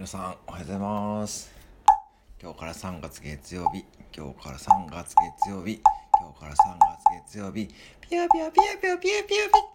皆さんおはようございます。今日から3月月曜日。今日から3月月曜日。今日から3月月曜日。ピヨピヨピヨピヨピヨピヨピヨ